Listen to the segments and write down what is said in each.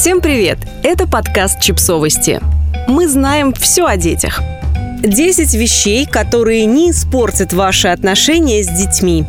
Всем привет! Это подкаст «Чипсовости». Мы знаем все о детях. 10 вещей, которые не испортят ваши отношения с детьми.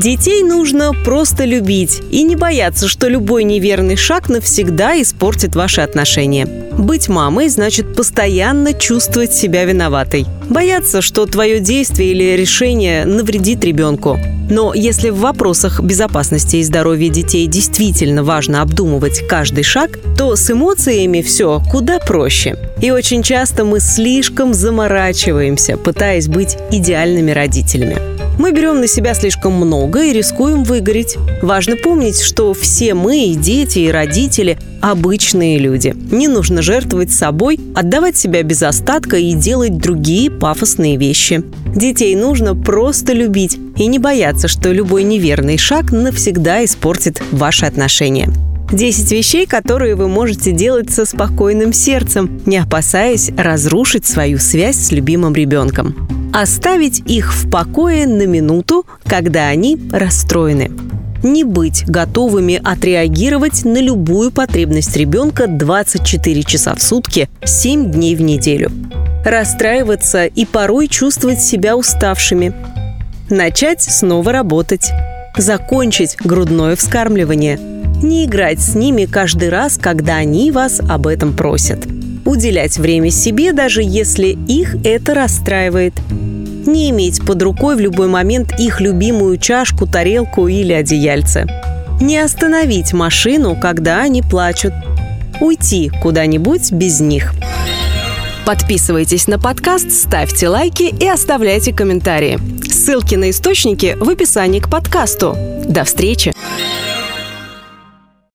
Детей нужно просто любить и не бояться, что любой неверный шаг навсегда испортит ваши отношения. Быть мамой значит постоянно чувствовать себя виноватой. Бояться, что твое действие или решение навредит ребенку. Но если в вопросах безопасности и здоровья детей действительно важно обдумывать каждый шаг, то с эмоциями все куда проще. И очень часто мы слишком заморачиваемся, пытаясь быть идеальными родителями. Мы берем на себя слишком много и рискуем выгореть. Важно помнить, что все мы, и дети, и родители, обычные люди. Не нужно жертвовать собой, отдавать себя без остатка и делать другие пафосные вещи. Детей нужно просто любить и не бояться, что любой неверный шаг навсегда испортит ваши отношения. 10 вещей, которые вы можете делать со спокойным сердцем, не опасаясь разрушить свою связь с любимым ребенком. Оставить их в покое на минуту, когда они расстроены. Не быть готовыми отреагировать на любую потребность ребенка 24 часа в сутки, 7 дней в неделю. Расстраиваться и порой чувствовать себя уставшими. Начать снова работать. Закончить грудное вскармливание. Не играть с ними каждый раз, когда они вас об этом просят уделять время себе, даже если их это расстраивает. Не иметь под рукой в любой момент их любимую чашку, тарелку или одеяльце. Не остановить машину, когда они плачут. Уйти куда-нибудь без них. Подписывайтесь на подкаст, ставьте лайки и оставляйте комментарии. Ссылки на источники в описании к подкасту. До встречи!